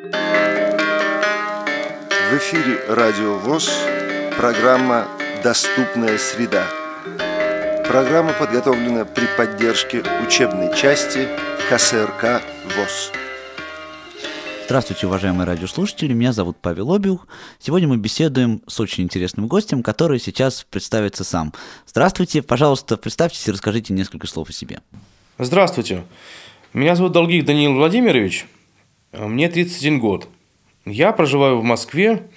В эфире Радио ВОЗ, программа «Доступная среда». Программа подготовлена при поддержке учебной части КСРК ВОЗ. Здравствуйте, уважаемые радиослушатели, меня зовут Павел Обиух. Сегодня мы беседуем с очень интересным гостем, который сейчас представится сам. Здравствуйте, пожалуйста, представьтесь и расскажите несколько слов о себе. Здравствуйте, меня зовут Долгих Даниил Владимирович, мне 31 год. Я проживаю в Москве.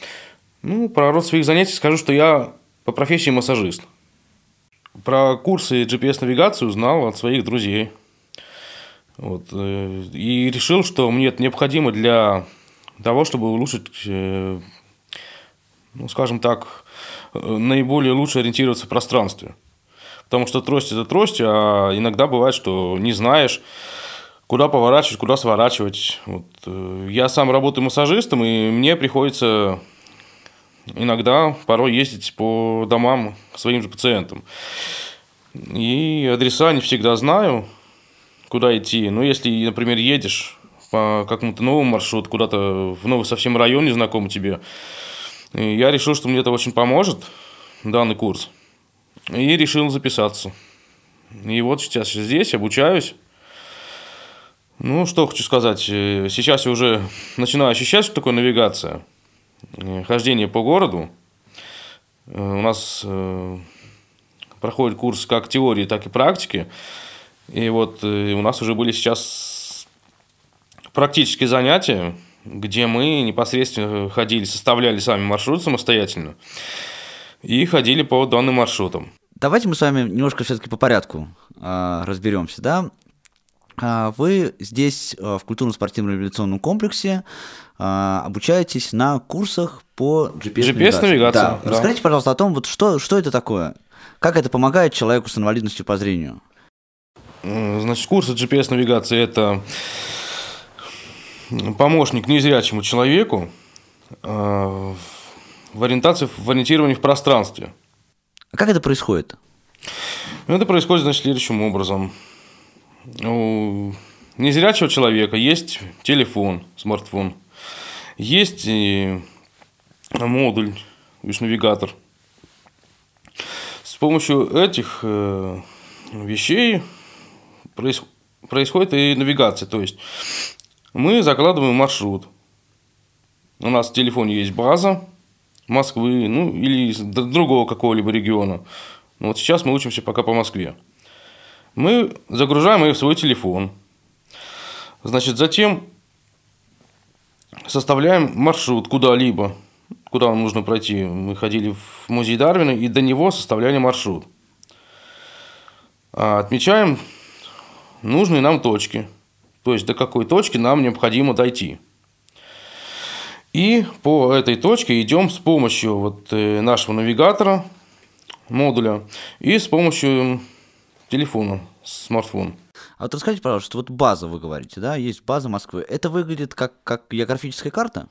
Ну, про род своих занятий скажу, что я по профессии массажист. Про курсы GPS-навигации узнал от своих друзей – вот, э, и решил, что мне это необходимо для того, чтобы улучшить, э, ну, скажем так, э, наиболее лучше ориентироваться в пространстве. Потому что трость – это трость, а иногда бывает, что не знаешь, куда поворачивать, куда сворачивать. Вот. Я сам работаю массажистом, и мне приходится иногда порой ездить по домам к своим же пациентам. И адреса не всегда знаю – куда идти. Ну, если, например, едешь по какому-то новому маршруту, куда-то в новый совсем район незнакомый тебе, я решил, что мне это очень поможет, данный курс, и решил записаться. И вот сейчас здесь обучаюсь. Ну, что хочу сказать. Сейчас я уже начинаю ощущать, что такое навигация. Хождение по городу. У нас э, проходит курс как теории, так и практики. И вот э, у нас уже были сейчас практические занятия, где мы непосредственно ходили, составляли сами маршрут самостоятельно и ходили по данным маршрутам. Давайте мы с вами немножко все-таки по порядку э, разберемся, да? А, вы здесь э, в культурно-спортивном революционном комплексе э, обучаетесь на курсах по GPS-навигации. GPS-навигация, да. да. Расскажите, пожалуйста, о том, вот что, что это такое? Как это помогает человеку с инвалидностью по зрению? Значит, курсы GPS-навигации – это помощник незрячему человеку а, в ориентации, в ориентировании в пространстве. А как это происходит? Ну, это происходит, значит, следующим образом. У незрячего человека есть телефон, смартфон, есть модуль, виш-навигатор. С помощью этих э, вещей происходит и навигация. То есть мы закладываем маршрут. У нас в телефоне есть база Москвы, ну или другого какого-либо региона. Но вот сейчас мы учимся пока по Москве. Мы загружаем ее в свой телефон. Значит, затем составляем маршрут куда-либо, куда нам нужно пройти. Мы ходили в музей Дарвина и до него составляли маршрут. А отмечаем нужные нам точки. То есть до какой точки нам необходимо дойти. И по этой точке идем с помощью вот э, нашего навигатора, модуля, и с помощью телефона, смартфона. А вот расскажите, пожалуйста, вот база, вы говорите, да, есть база Москвы. Это выглядит как, как географическая карта?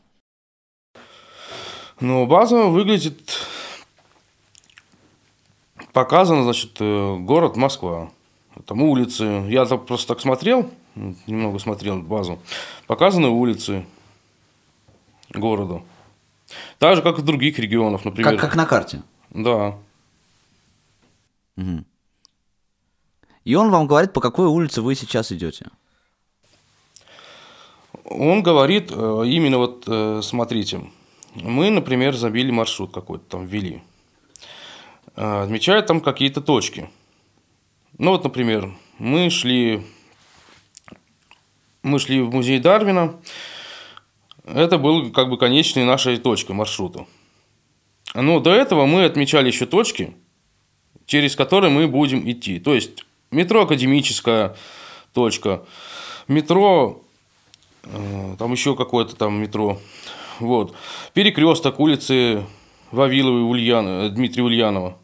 Ну, база выглядит... Показано, значит, э, город Москва там улицы. Я так просто так смотрел, немного смотрел базу. Показаны улицы города. Так же, как и в других регионах, например. Как, как на карте? Да. Угу. И он вам говорит, по какой улице вы сейчас идете? Он говорит, э, именно вот, э, смотрите, мы, например, забили маршрут какой-то там, ввели. Э, отмечают там какие-то точки – ну вот, например, мы шли, мы шли в музей Дарвина. Это был как бы конечной нашей точкой маршрута. Но до этого мы отмечали еще точки, через которые мы будем идти. То есть метро Академическая точка, метро, э, там еще какое-то там метро, вот, перекресток улицы Вавиловой Ульяна, Дмитрия Ульянова.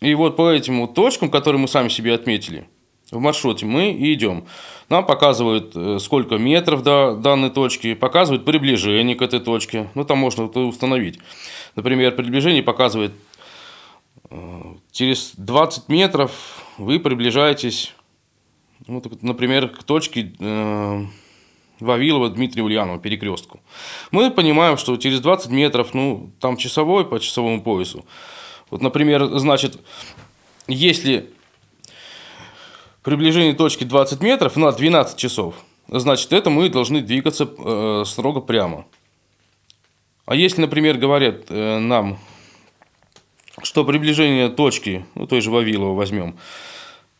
И вот по этим вот точкам, которые мы сами себе отметили в маршруте, мы и идем. Нам показывают, э, сколько метров до данной точки, показывают приближение к этой точке. Ну, там можно это установить. Например, приближение показывает э, через 20 метров вы приближаетесь, ну, например, к точке, э, Вавилова, Дмитрия Ульянова, перекрестку. Мы понимаем, что через 20 метров, ну, там часовой по часовому поясу. Вот, например, значит, если приближение точки 20 метров на 12 часов, значит, это мы должны двигаться э, строго прямо. А если, например, говорят э, нам, что приближение точки, ну, той же Вавилова возьмем,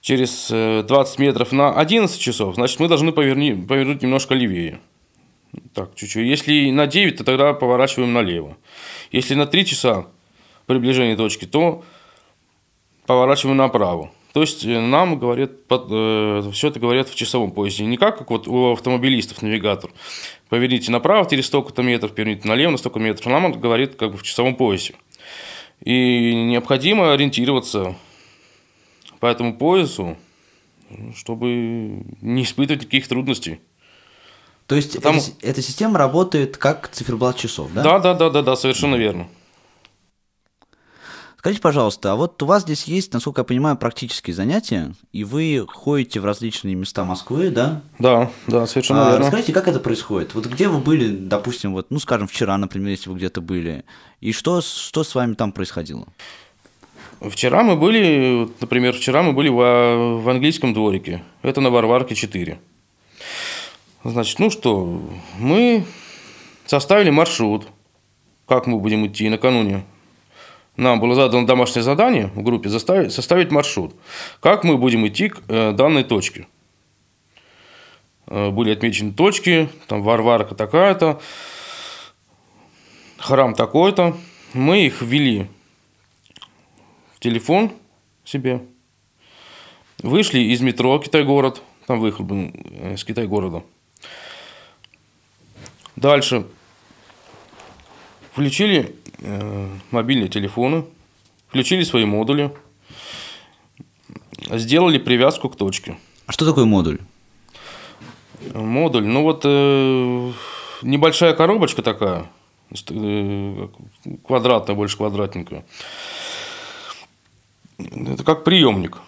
через 20 э, метров на 11 часов, значит, мы должны поверни, повернуть немножко левее. Так, чуть-чуть. Если на 9, то тогда поворачиваем налево. Если на 3 часа приближение точки, то поворачиваем направо. То есть э, нам говорят, э, все это говорят в часовом поясе. Не как, как вот у автомобилистов навигатор. Поверните направо через столько-то метров, поверните налево на столько метров. Нам это говорит как бы в часовом поясе. И необходимо ориентироваться по этому поясу, чтобы не испытывать никаких трудностей. То есть Потому... эта, эта система работает как циферблат часов, да? Да, да, да, да, да, совершенно верно. Скажите, пожалуйста, а вот у вас здесь есть, насколько я понимаю, практические занятия, и вы ходите в различные места Москвы, да? Да, да, совершенно а, верно. Расскажите, как это происходит? Вот где вы были, допустим, вот, ну, скажем, вчера, например, если вы где-то были, и что, что с вами там происходило? Вчера мы были, например, вчера мы были в, в английском дворике. Это на Варварке 4. Значит, ну что, мы составили маршрут, как мы будем идти накануне. Нам было задано домашнее задание в группе заставить, составить маршрут. Как мы будем идти к э, данной точке. Э, были отмечены точки, там Варварка такая-то, храм такой-то. Мы их ввели телефон себе. Вышли из метро Китай-город. Там выход был э, из Китай-города. Дальше. Включили мобильные телефоны. Включили свои модули. Сделали привязку к точке. А что такое модуль? Модуль, ну вот э, небольшая коробочка такая, э, квадратная, больше квадратненькая. Это как приемник.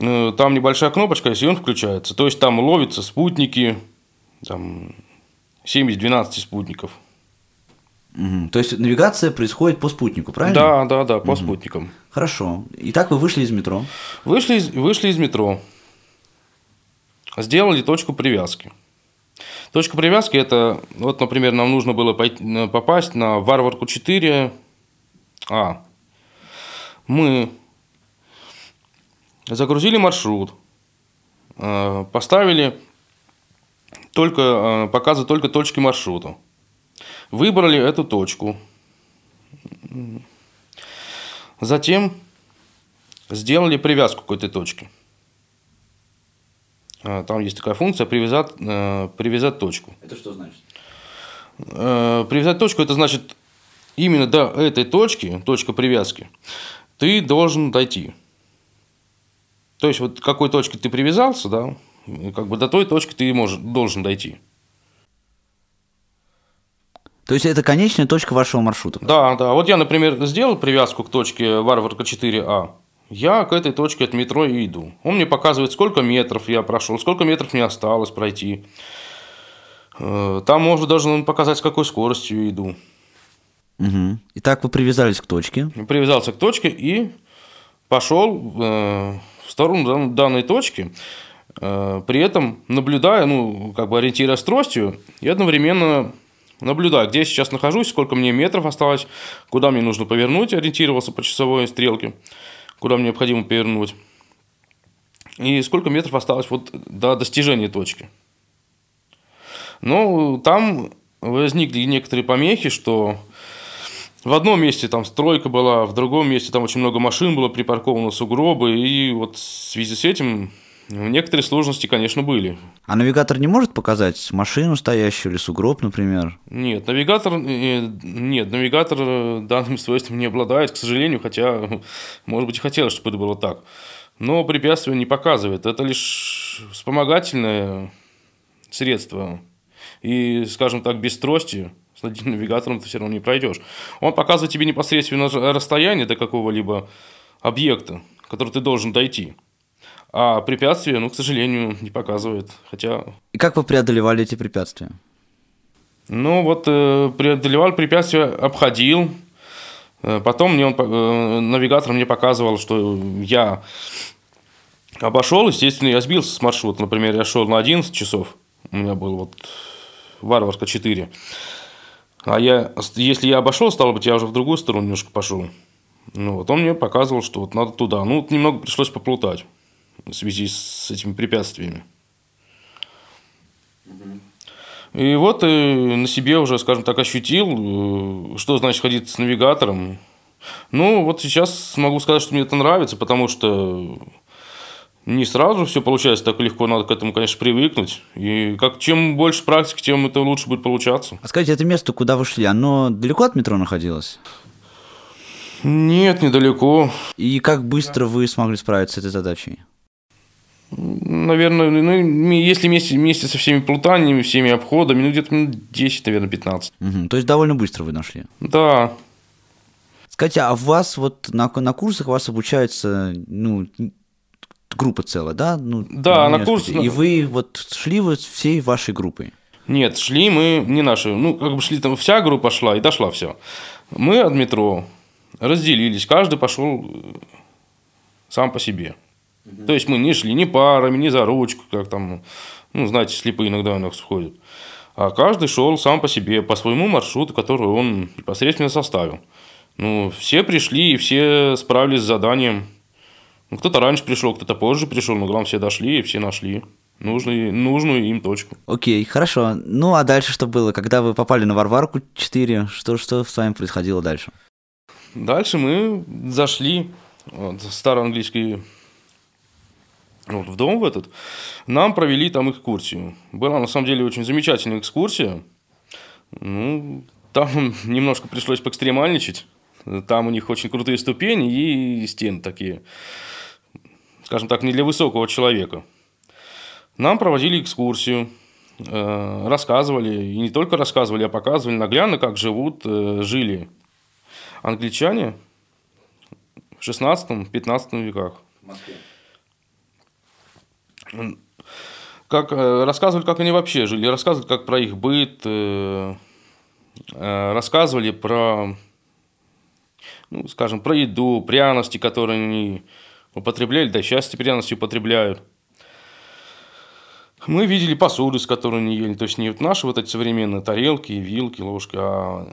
Э, там небольшая кнопочка, если он включается. То есть там ловятся спутники, там 7-12 спутников. Угу. То есть навигация происходит по спутнику, правильно? Да, да, да, по угу. спутникам. Хорошо. Итак, вы вышли из метро. Вышли, вышли из метро. Сделали точку привязки. Точка привязки это, вот, например, нам нужно было пойти, попасть на Варварку 4 А мы загрузили маршрут, э, поставили только, э, показы только точки маршрута. Выбрали эту точку. Затем сделали привязку к этой точке. Э, там есть такая функция привязать, привязать точку. Это что значит? Привязать точку это значит именно до этой точки, точка привязки, ты должен дойти. То есть, вот к какой точке ты привязался, да, как бы до той точки ты можешь, должен дойти. То есть это конечная точка вашего маршрута? Да, да. Вот я, например, сделал привязку к точке Варварка 4А. Я к этой точке от метро и иду. Он мне показывает, сколько метров я прошел, сколько метров мне осталось пройти. Э, там может даже показать, с какой скоростью иду. Угу. Итак, вы привязались к точке. Привязался к точке и пошел э, в сторону данной точки, э, при этом наблюдая, ну, как бы ориентируясь тростью, и одновременно наблюдая, где я сейчас нахожусь, сколько мне метров осталось, куда мне нужно повернуть, ориентировался по часовой стрелке, куда мне необходимо повернуть, и сколько метров осталось вот до достижения точки. Ну, там возникли некоторые помехи, что в одном месте там стройка была, в другом месте там очень много машин было припарковано, сугробы, и вот в связи с этим некоторые сложности, конечно, были. А навигатор не может показать машину стоящую или сугроб, например? Нет, навигатор, э, нет, навигатор данным свойством не обладает, к сожалению, хотя, может быть, и хотелось, чтобы это было так. Но препятствия не показывает, это лишь вспомогательное средство. И, скажем так, без трости с одним навигатором ты все равно не пройдешь. Он показывает тебе непосредственно расстояние до какого-либо объекта, который ты должен дойти. А препятствия, ну, к сожалению, не показывает. Хотя... И как вы преодолевали эти препятствия? Ну, вот э, преодолевал препятствия, обходил. Э, потом мне он, э, навигатор мне показывал, что я обошел, естественно, я сбился с маршрута. Например, я шел на 11 часов, у меня был вот Варварка 4. А я, если я обошел, стало быть, я уже в другую сторону немножко пошел. Ну, вот он мне показывал, что вот надо туда. Ну, вот немного пришлось поплутать в связи с этими препятствиями. И вот и на себе уже, скажем так, ощутил, э, что значит ходить с навигатором. Ну, вот сейчас могу сказать, что мне это нравится, потому что не сразу все получается так легко, надо к этому, конечно, привыкнуть. И как чем больше практики, тем это лучше будет получаться. А скажите, это место, куда вы шли, оно далеко от метро находилось? Нет, недалеко. И как быстро вы смогли справиться с этой задачей? Наверное, ну, если вместе, вместе со всеми плутаниями, всеми обходами, ну, где-то минут 10, наверное, 15. Угу, то есть довольно быстро вы нашли? Да. Скажите, а вас вот на, на курсах вас обучается, ну, группа целая, да? Ну, да, на курс... И вы вот шли вот всей вашей группой? Нет, шли мы не наши. Ну, как бы шли там, вся группа шла и дошла все. Мы от метро разделились, каждый пошел э, сам по себе. Угу. То есть мы не шли ни парами, ни за ручку, как там, ну, знаете, слепые иногда у нас входят. А каждый шел сам по себе, по своему маршруту, который он непосредственно составил. Ну, все пришли и все справились с заданием. Ну, кто-то раньше пришел, кто-то позже пришел, но главное, все дошли и все нашли нужную, нужную им точку. Окей, хорошо. Ну, а дальше что было? Когда вы попали на Варварку 4, что, что с вами происходило дальше? Дальше мы зашли, вот, староанглийский вот, в дом в этот, нам провели там экскурсию. Была на самом деле очень замечательная экскурсия. Ну, там немножко пришлось поэкстремальничать. Там у них очень крутые ступени и стены такие, скажем так, не для высокого человека. Нам проводили экскурсию, э, рассказывали, и не только рассказывали, а показывали наглядно, как живут, э, жили англичане в 16-15 веках. В Москве как э, рассказывали, как они вообще жили, рассказывали, как про их быт, э, э, рассказывали про, ну, скажем, про еду, пряности, которые они употребляли, да сейчас эти пряности употребляют. Мы видели посуду, с которой они ели, то есть не вот наши вот эти современные тарелки, вилки, ложки, а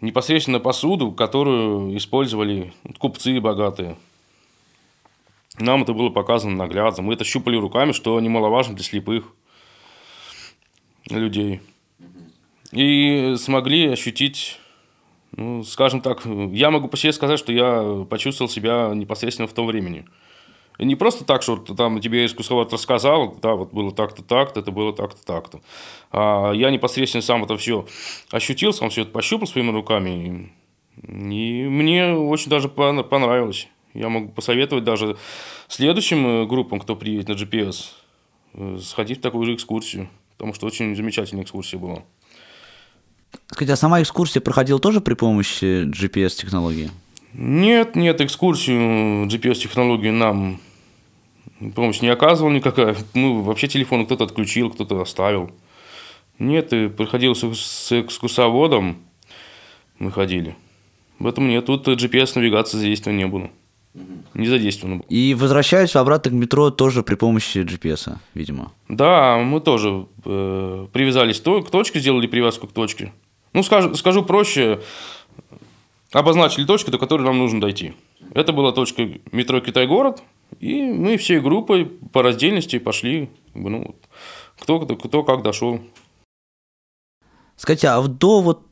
непосредственно посуду, которую использовали купцы богатые – нам это было показано наглядно. Мы это щупали руками, что немаловажно для слепых людей. И смогли ощутить, ну, скажем так, я могу по себе сказать, что я почувствовал себя непосредственно в том времени. Не просто так, что там тебе искусствовод рассказал, да, вот было так-то, так-то, это было так-то, так-то. А я непосредственно сам это все ощутил, сам все это пощупал своими руками. И мне очень даже понравилось. Я могу посоветовать даже следующим э, группам, кто приедет на GPS, э, сходить в такую же экскурсию, потому что очень замечательная экскурсия была. Скажите, а сама экскурсия проходила тоже при помощи GPS-технологии? Нет, нет, экскурсию GPS-технологии нам помощь не оказывал никакая. Ну, вообще телефон кто-то отключил, кто-то оставил. Нет, и приходилось с экскурсоводом мы ходили. Поэтому нет, тут GPS-навигации задействовано не было не задействовано И возвращаюсь обратно к метро тоже при помощи GPS, видимо. Да, мы тоже э, привязались то, к точке, сделали привязку к точке. Ну, скажу, скажу проще, обозначили точку, до которой нам нужно дойти. Это была точка метро Китай-город, и мы всей группой по раздельности пошли, ну, кто, кто, кто как дошел. Скажите, а до вот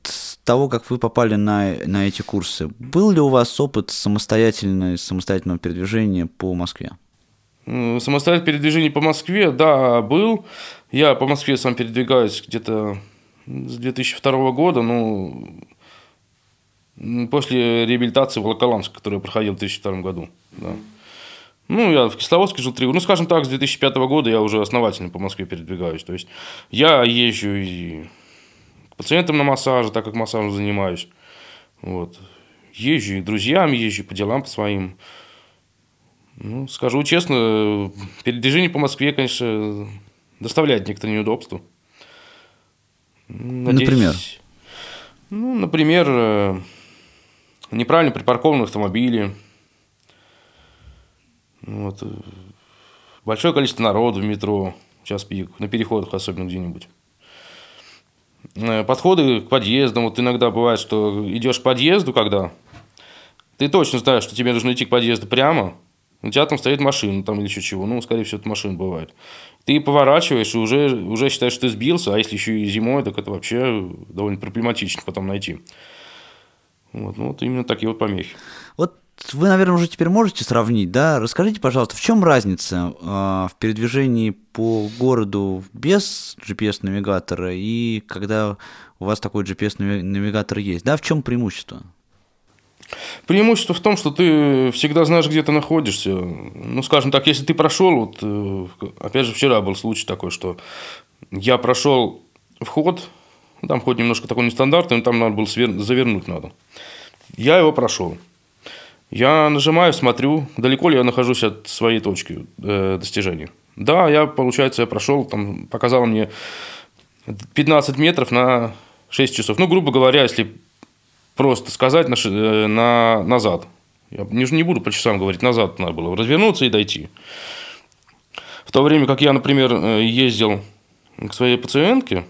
того, как вы попали на, на эти курсы, был ли у вас опыт самостоятельной, самостоятельного передвижения по Москве? Самостоятельное передвижение по Москве, да, был. Я по Москве сам передвигаюсь где-то с 2002 года, ну, после реабилитации в Волоколамске, которую я проходил в 2002 году. Да. Ну, я в Кисловодске жил три года. Ну, скажем так, с 2005 года я уже основательно по Москве передвигаюсь. То есть я езжу и пациентам на массаже, так как массажем занимаюсь. Вот. Езжу и друзьям, езжу по делам по своим. Ну, скажу честно, передвижение по Москве, конечно, доставляет некоторые неудобства. Надеюсь, например? Ну, например, э, неправильно припаркованные автомобили. Вот. Большое количество народу в метро, час пик, на переходах особенно где-нибудь. Э, подходы к подъездам. Вот иногда бывает, что идешь к подъезду, когда ты точно знаешь, что тебе нужно идти к подъезду прямо, у тебя там стоит машина там или еще чего. Ну, скорее всего, это машина бывает. Ты поворачиваешь и уже, уже считаешь, что ты сбился, а если еще и зимой, так это вообще довольно проблематично потом найти. Вот, ну, вот именно такие вот помехи. Вот вы, наверное, уже теперь можете сравнить, да? Расскажите, пожалуйста, в чем разница э, в передвижении по городу без GPS-навигатора и когда у вас такой GPS-навигатор есть, да? В чем преимущество? Преимущество в том, что ты всегда знаешь, где ты находишься. Ну, скажем так, если ты прошел, вот, э, опять же, вчера был случай такой, что я прошел вход, там ход немножко такой нестандартный, но там надо было завернуть надо. Я его прошел. Я нажимаю, смотрю, далеко ли я нахожусь от своей точки э, достижения. Да, я, получается, я прошел, там показало мне 15 метров на 6 часов. Ну, грубо говоря, если просто сказать на, э, на, назад. Я не, не буду по часам говорить, назад надо было развернуться и дойти. В то время как я, например, э, ездил к своей пациентке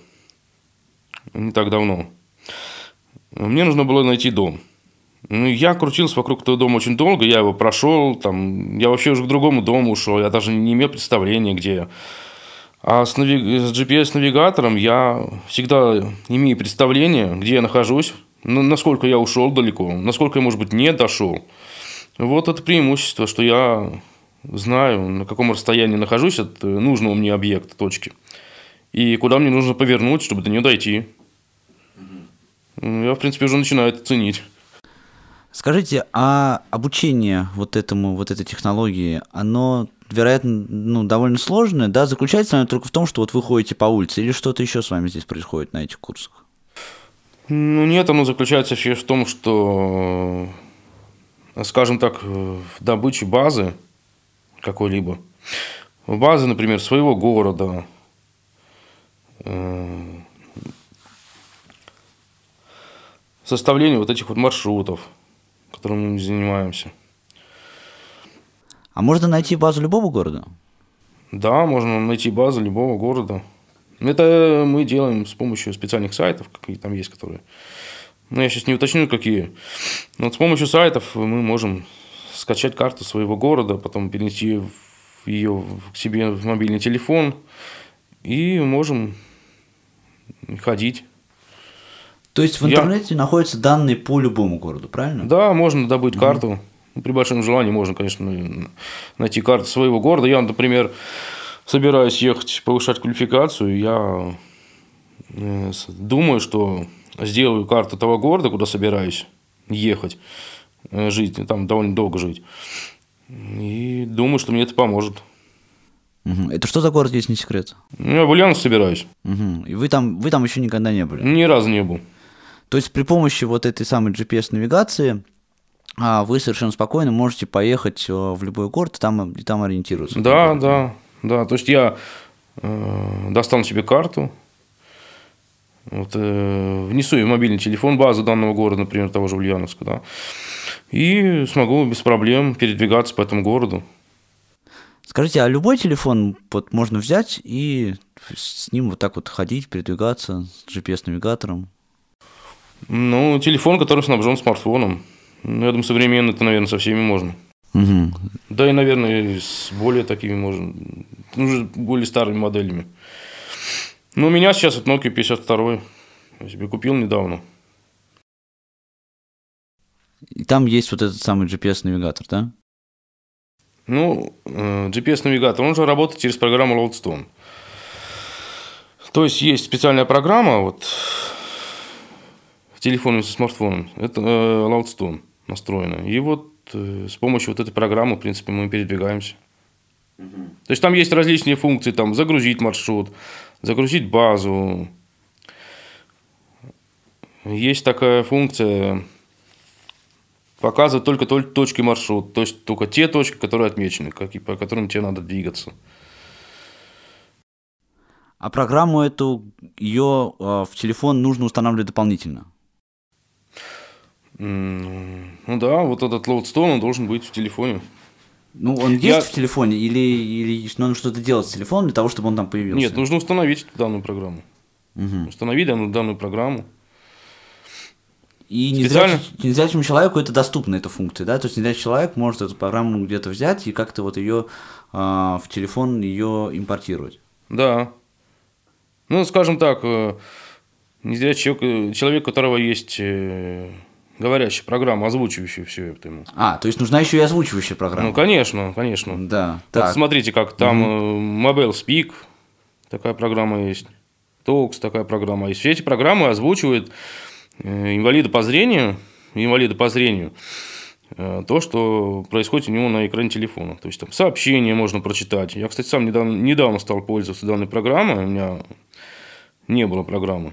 не так давно, мне нужно было найти дом. Ну, я крутился вокруг этого дома очень долго, я его прошел, там, я вообще уже к другому дому ушел, я даже не имел представления, где я. А с, нави... с GPS-навигатором я всегда имею представление, где я нахожусь, насколько я ушел далеко, насколько я, может быть, не дошел. Вот это преимущество, что я знаю, на каком расстоянии нахожусь от нужного мне объекта, точки. И куда мне нужно повернуть, чтобы до нее дойти. Я, в принципе, уже начинаю это ценить. Скажите, а обучение вот этому, вот этой технологии, оно, вероятно, ну, довольно сложное, да? Заключается оно только в том, что вот вы ходите по улице, или что-то еще с вами здесь происходит на этих курсах? Ну, нет, оно заключается еще в том, что, скажем так, в добыче базы какой-либо, базы, например, своего города, э, составление вот этих вот маршрутов, которым мы занимаемся. А можно найти базу любого города? Да, можно найти базу любого города. Это мы делаем с помощью специальных сайтов, какие там есть, которые... Ну, я сейчас не уточню, какие. Но вот с помощью сайтов мы можем скачать карту своего города, потом перенести ее к себе в мобильный телефон и можем ходить. То есть в интернете я... находятся данные по любому городу, правильно? Да, можно добыть угу. карту. При большом желании можно, конечно, найти карту своего города. Я, например, собираюсь ехать повышать квалификацию, я э, думаю, что сделаю карту того города, куда собираюсь ехать, э, жить, там довольно долго жить. И думаю, что мне это поможет. Угу. Это что за город, если не секрет? Я в Ульяновск собираюсь. Угу. И вы там, вы там еще никогда не были? Ни разу не был. То есть при помощи вот этой самой GPS-навигации а, вы совершенно спокойно можете поехать э, в любой город и там, и там ориентироваться. Да, да. Да, то есть я э, достану себе карту, вот, э, внесу ее в мобильный телефон базу данного города, например, того же Ульяновска, да, и смогу без проблем передвигаться по этому городу. Скажите, а любой телефон вот можно взять и с ним вот так вот ходить, передвигаться с GPS-навигатором? Ну, телефон, который снабжен смартфоном. Ну, я думаю, современный это, наверное, со всеми можно. Угу. Да и, наверное, с более такими можно, ну, более старыми моделями. Ну, у меня сейчас вот Nokia 52. Я себе купил недавно. И там есть вот этот самый GPS-навигатор, да? Ну, э, GPS-навигатор, он же работает через программу Loadstone. То есть есть специальная программа вот в телефоне со смартфоном. Это э, Loadstone настроена. И вот Э, с помощью вот этой программы, в принципе, мы передвигаемся. Угу. То есть там есть различные функции, там загрузить маршрут, загрузить базу. Есть такая функция, показывает только точки маршрут, то есть только те точки, которые отмечены, по которым тебе надо двигаться. А программу эту, ее э, в телефон нужно устанавливать дополнительно? Ну да, вот этот Loadstone, он должен быть в телефоне. Ну, он есть Я... в телефоне или, или нужно что-то делать с телефоном для того, чтобы он там появился? Нет, нужно установить данную программу. Угу. Установить данную, данную программу. И Специально... незрячему человеку это доступно, эта функция, да? То есть незрячий человек может эту программу где-то взять и как-то вот ее э, в телефон ее импортировать. Да. Ну, скажем так, э, незрячий человек, э, человек, у которого есть э, говорящая программа, озвучивающая все это. А, то есть нужна еще и озвучивающая программа. Ну, конечно, конечно. Да. Вот так. смотрите, как там угу. Mobile Speak, такая программа есть, Talks, такая программа есть. Все эти программы озвучивают инвалида по зрению, инвалида по зрению, то, что происходит у него на экране телефона. То есть там сообщения можно прочитать. Я, кстати, сам недавно, недавно стал пользоваться данной программой. У меня не было программы.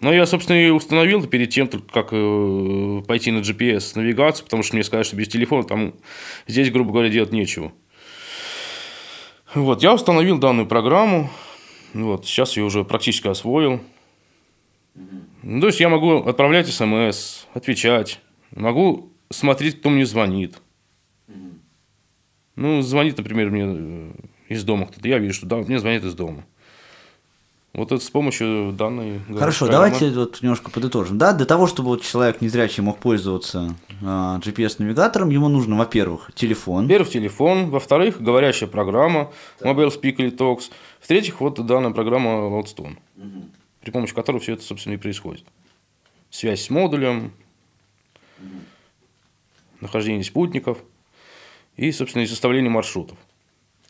Но я, собственно, ее установил перед тем, как э, пойти на GPS-навигацию, потому что мне сказали, что без телефона там здесь, грубо говоря, делать нечего. Вот, я установил данную программу. Вот, сейчас ее уже практически освоил. Ну, то есть я могу отправлять смс, отвечать, могу смотреть, кто мне звонит. Ну, звонит, например, мне э, из дома кто-то. Я вижу, что да, мне звонит из дома. Вот это с помощью данной... Хорошо, давайте вот немножко подытожим. Да, для того, чтобы вот человек незрячий мог пользоваться а, GPS-навигатором, ему нужно, во-первых, телефон. Во-первых, телефон. Во-вторых, говорящая программа да. Mobile Speak или Talks. В-третьих, вот данная программа Loudstone, угу. при помощи которой все это, собственно, и происходит. Связь с модулем, угу. нахождение спутников и, собственно, и составление маршрутов.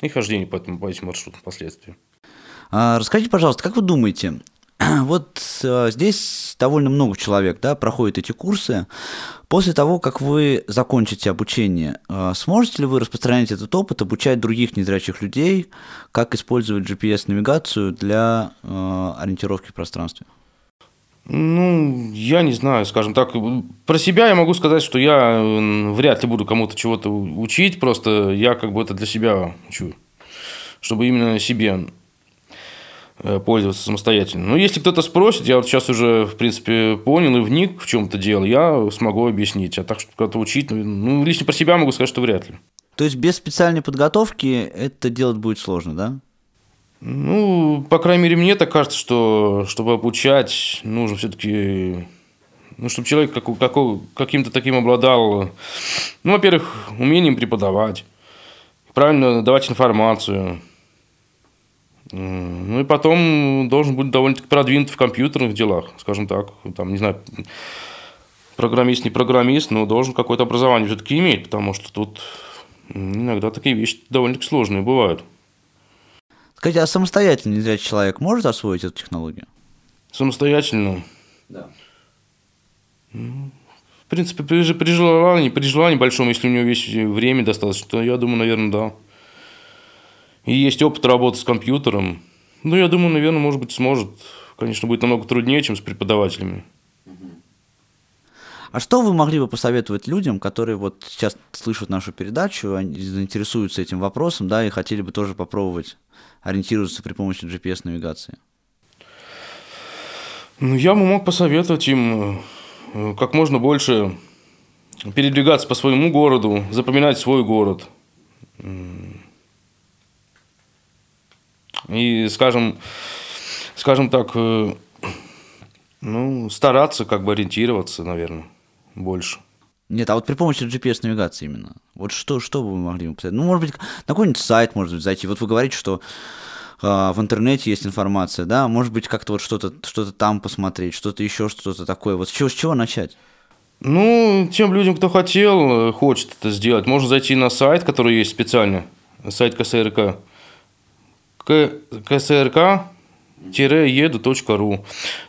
И хождение по, этому, по этим маршрутам впоследствии. А, расскажите, пожалуйста, как вы думаете, вот э, здесь довольно много человек да, проходит эти курсы. После того, как вы закончите обучение, э, сможете ли вы распространять этот опыт, обучать других незрячих людей, как использовать GPS-навигацию для э, ориентировки в пространстве? Ну, я не знаю, скажем так. Про себя я могу сказать, что я вряд ли буду кому-то чего-то учить, просто я как бы это для себя учу, чтобы именно себе пользоваться самостоятельно. Но если кто-то спросит, я вот сейчас уже, в принципе, понял и вник в чем-то дело, я смогу объяснить. А так, что кого-то учить, ну, ну, лично про себя могу сказать, что вряд ли. То есть без специальной подготовки это делать будет сложно, да? Ну, по крайней мере, мне так кажется, что чтобы обучать, нужно все-таки ну, чтобы человек как, как, каким-то таким обладал, ну, во-первых, умением преподавать, правильно давать информацию, ну и потом должен быть довольно-таки продвинут в компьютерных делах, скажем так. Там, не знаю, программист, не программист, но должен какое-то образование все-таки иметь, потому что тут иногда такие вещи довольно-таки сложные бывают. Скажите, а самостоятельно незрячий человек может освоить эту технологию? Самостоятельно? Да. В принципе, при, при желании, при желании большом, если у него есть время достаточно, то я думаю, наверное, да и есть опыт работы с компьютером, ну, я думаю, наверное, может быть, сможет. Конечно, будет намного труднее, чем с преподавателями. А что вы могли бы посоветовать людям, которые вот сейчас слышат нашу передачу, они заинтересуются этим вопросом, да, и хотели бы тоже попробовать ориентироваться при помощи GPS-навигации? Ну, я бы мог посоветовать им э, как можно больше передвигаться по своему городу, запоминать свой город, и, скажем, скажем так, э, ну, стараться как бы ориентироваться, наверное, больше. Нет, а вот при помощи GPS-навигации именно. Вот что, что вы могли бы посоветовать? Ну, может быть, на какой-нибудь сайт, может быть, зайти. Вот вы говорите, что э, в интернете есть информация, да, может быть, как-то вот что-то что там посмотреть, что-то еще, что-то такое. Вот с чего, с чего начать? Ну, тем людям, кто хотел, э, хочет это сделать, можно зайти на сайт, который есть специально, сайт КСРК ksrk-edu.ru.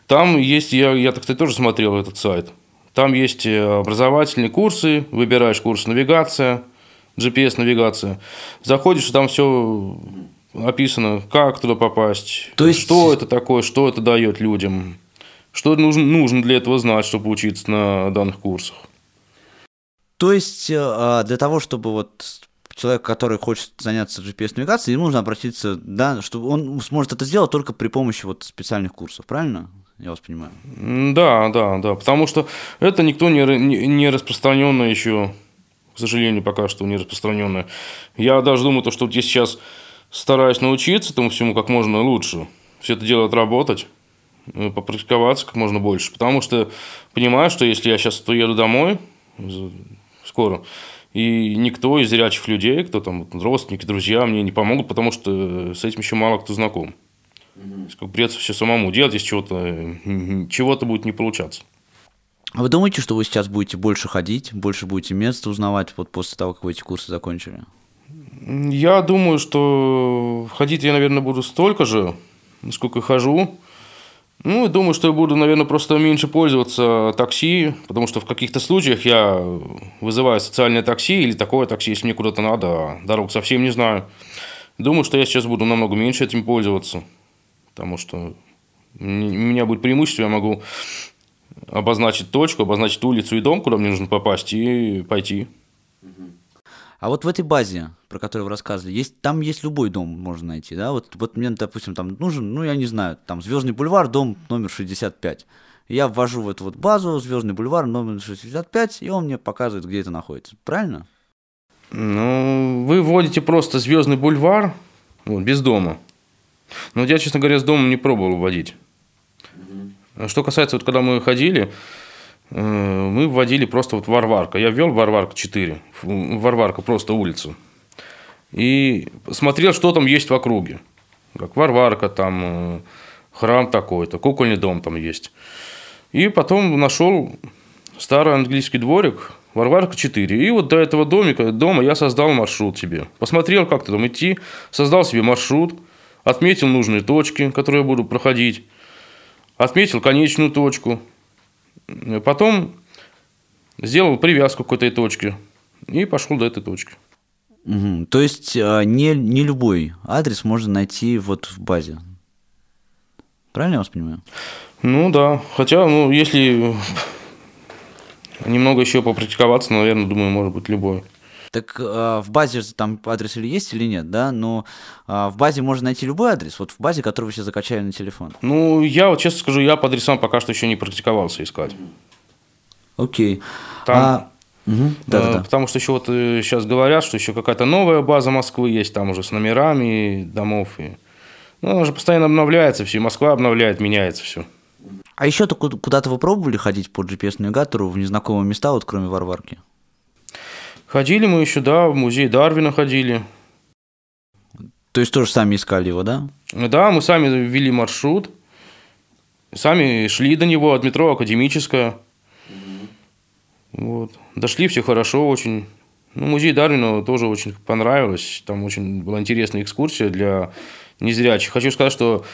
Там есть, я, я, кстати, тоже смотрел этот сайт. Там есть э, образовательные курсы, выбираешь курс навигация, GPS-навигация. Заходишь, там все описано, как туда попасть, То есть... что это такое, что это дает людям, что нужно, нужно для этого знать, чтобы учиться на данных курсах. То есть э, для того, чтобы вот человек, который хочет заняться GPS-навигацией, ему нужно обратиться, да, что он сможет это сделать только при помощи вот специальных курсов, правильно? Я вас понимаю. Да, да, да, потому что это никто не, не, не еще, к сожалению, пока что не распространенное. Я даже думаю, то, что вот я сейчас стараюсь научиться этому всему как можно лучше, все это дело отработать, э, попрактиковаться как можно больше, потому что понимаю, что если я сейчас уеду домой скоро, и никто из зрячих людей, кто там, родственники, друзья, мне не помогут, потому что с этим еще мало кто знаком. Угу. Как придется все самому делать, если чего-то чего будет не получаться. А вы думаете, что вы сейчас будете больше ходить, больше будете место узнавать вот после того, как вы эти курсы закончили? Я думаю, что ходить я, наверное, буду столько же, сколько хожу. Ну, думаю, что я буду, наверное, просто меньше пользоваться такси, потому что в каких-то случаях я вызываю социальное такси или такое такси, если мне куда-то надо, а дорог совсем не знаю. Думаю, что я сейчас буду намного меньше этим пользоваться, потому что у меня будет преимущество, я могу обозначить точку, обозначить улицу и дом, куда мне нужно попасть, и пойти. А вот в этой базе, про которую вы рассказывали, есть, там есть любой дом можно найти, да? Вот, вот мне, допустим, там нужен, ну, я не знаю, там Звездный бульвар, дом номер 65. Я ввожу в эту вот базу Звездный бульвар номер 65, и он мне показывает, где это находится. Правильно? Ну, вы вводите просто Звездный бульвар, вот, без дома. Но я, честно говоря, с домом не пробовал вводить. Что касается, вот когда мы ходили, мы вводили просто вот Варварка. Я ввел Варварка 4, Варварка просто улицу. И смотрел, что там есть в округе. Как Варварка, там э, храм такой-то, кукольный дом там есть. И потом нашел старый английский дворик, Варварка 4. И вот до этого домика, дома я создал маршрут себе. Посмотрел, как там идти, создал себе маршрут, отметил нужные точки, которые я буду проходить, отметил конечную точку, Потом сделал привязку к этой точке и пошел до этой точки. Угу. То есть а, не, не любой адрес можно найти вот в базе. Правильно я вас понимаю? Ну да. Хотя, ну, если немного еще попрактиковаться, наверное, думаю, может быть любой. Так э, в базе там адрес или есть, или нет, да? Но э, в базе можно найти любой адрес, вот в базе, который вы сейчас закачали на телефон. Ну, я вот честно скажу, я по адресам пока что еще не практиковался искать. Окей. Там, а... Угу, да, э, да, да. Потому что еще вот сейчас э, говорят, что еще какая-то новая база Москвы есть, там уже с номерами домов. И... Ну, она же постоянно обновляется, все, Москва обновляет, меняется все. А еще куда-то вы пробовали ходить по GPS-навигатору в незнакомые места, вот кроме Варварки? Ходили мы еще, да, в музей Дарвина ходили. То есть тоже сами искали его, да? Да, мы сами ввели маршрут, сами шли до него от метро Академическая. Вот. Дошли все хорошо очень. Ну, музей Дарвина тоже очень понравилось. Там очень была интересная экскурсия для незрячих. Хочу сказать, что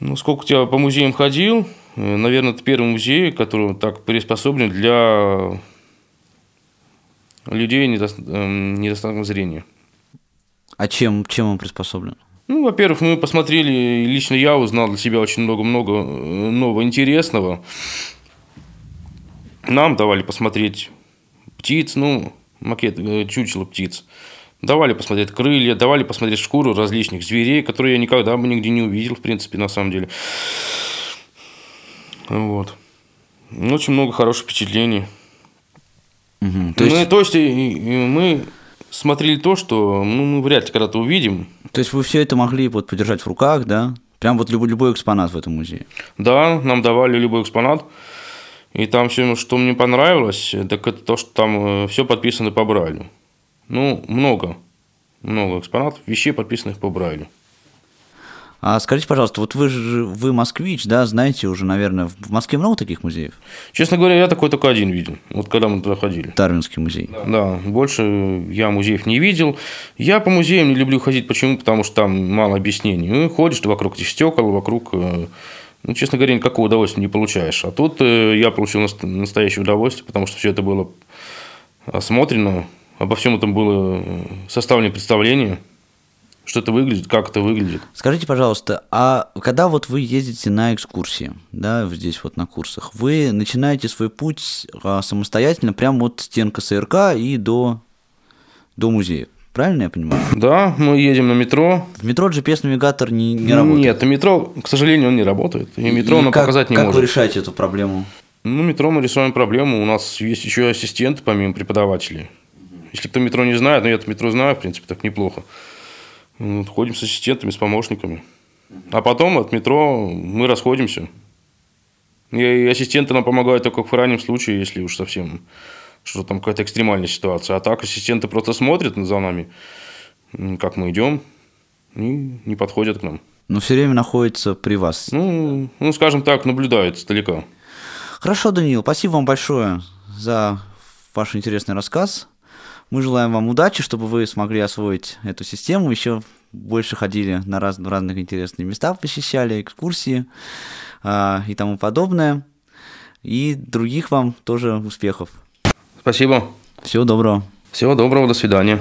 ну, сколько я по музеям ходил, э, наверное, это первый музей, который так приспособлен для людей эм, недостатком зрения. А чем, чем он приспособлен? Ну, во-первых, мы посмотрели, лично я узнал для себя очень много-много э, нового интересного. Нам давали посмотреть птиц, ну, макет, э, чучело птиц. Давали посмотреть крылья, давали посмотреть шкуру различных зверей, которые я никогда бы нигде не увидел, в принципе, на самом деле. Вот. Очень много хороших впечатлений. Угу. То, есть... Мы, то есть мы смотрели то, что ну, мы вряд ли когда-то увидим. То есть вы все это могли вот подержать в руках, да? Прям вот любой, любой экспонат в этом музее. Да, нам давали любой экспонат. И там все, что мне понравилось, так это то, что там э, все подписано по Брайлю. Ну, много. Много экспонатов, вещей, подписанных по Брайлю. А скажите, пожалуйста, вот вы же вы москвич, да, знаете уже, наверное, в Москве много таких музеев? Честно говоря, я такой только один видел, вот когда мы туда ходили. Дарвинский музей. Да, да больше я музеев не видел. Я по музеям не люблю ходить, почему? Потому что там мало объяснений. Ну, ходишь ты вокруг этих стекол, вокруг э, ну, честно говоря, никакого удовольствия не получаешь. А тут э, я получил настоящее удовольствие, потому что все это было осмотрено, обо всем этом было э, составлено представление. Что это выглядит, как это выглядит. Скажите, пожалуйста, а когда вот вы ездите на экскурсии, да, здесь вот на курсах, вы начинаете свой путь а, самостоятельно, прямо от стен КСРК и до, до музея? Правильно я понимаю? Да, мы едем на метро. В метро GPS-навигатор не, не работает? Нет, на метро, к сожалению, он не работает. И метро и нам как, показать не как может. вы решаете эту проблему? Ну, метро мы решаем проблему. У нас есть еще ассистенты, помимо преподавателей. Если кто метро не знает, но я это метро знаю, в принципе, так неплохо. Вот, ходим с ассистентами, с помощниками. А потом от метро мы расходимся. И ассистенты нам помогают только в крайнем случае, если уж совсем что там какая-то экстремальная ситуация. А так ассистенты просто смотрят за нами, как мы идем, и не подходят к нам. Но все время находится при вас. Ну, ну, скажем так, наблюдают издалека. Хорошо, Даниил, спасибо вам большое за ваш интересный рассказ. Мы желаем вам удачи, чтобы вы смогли освоить эту систему, еще больше ходили на раз, разных интересные места, посещали экскурсии а, и тому подобное. И других вам тоже успехов. Спасибо. Всего доброго. Всего доброго, до свидания.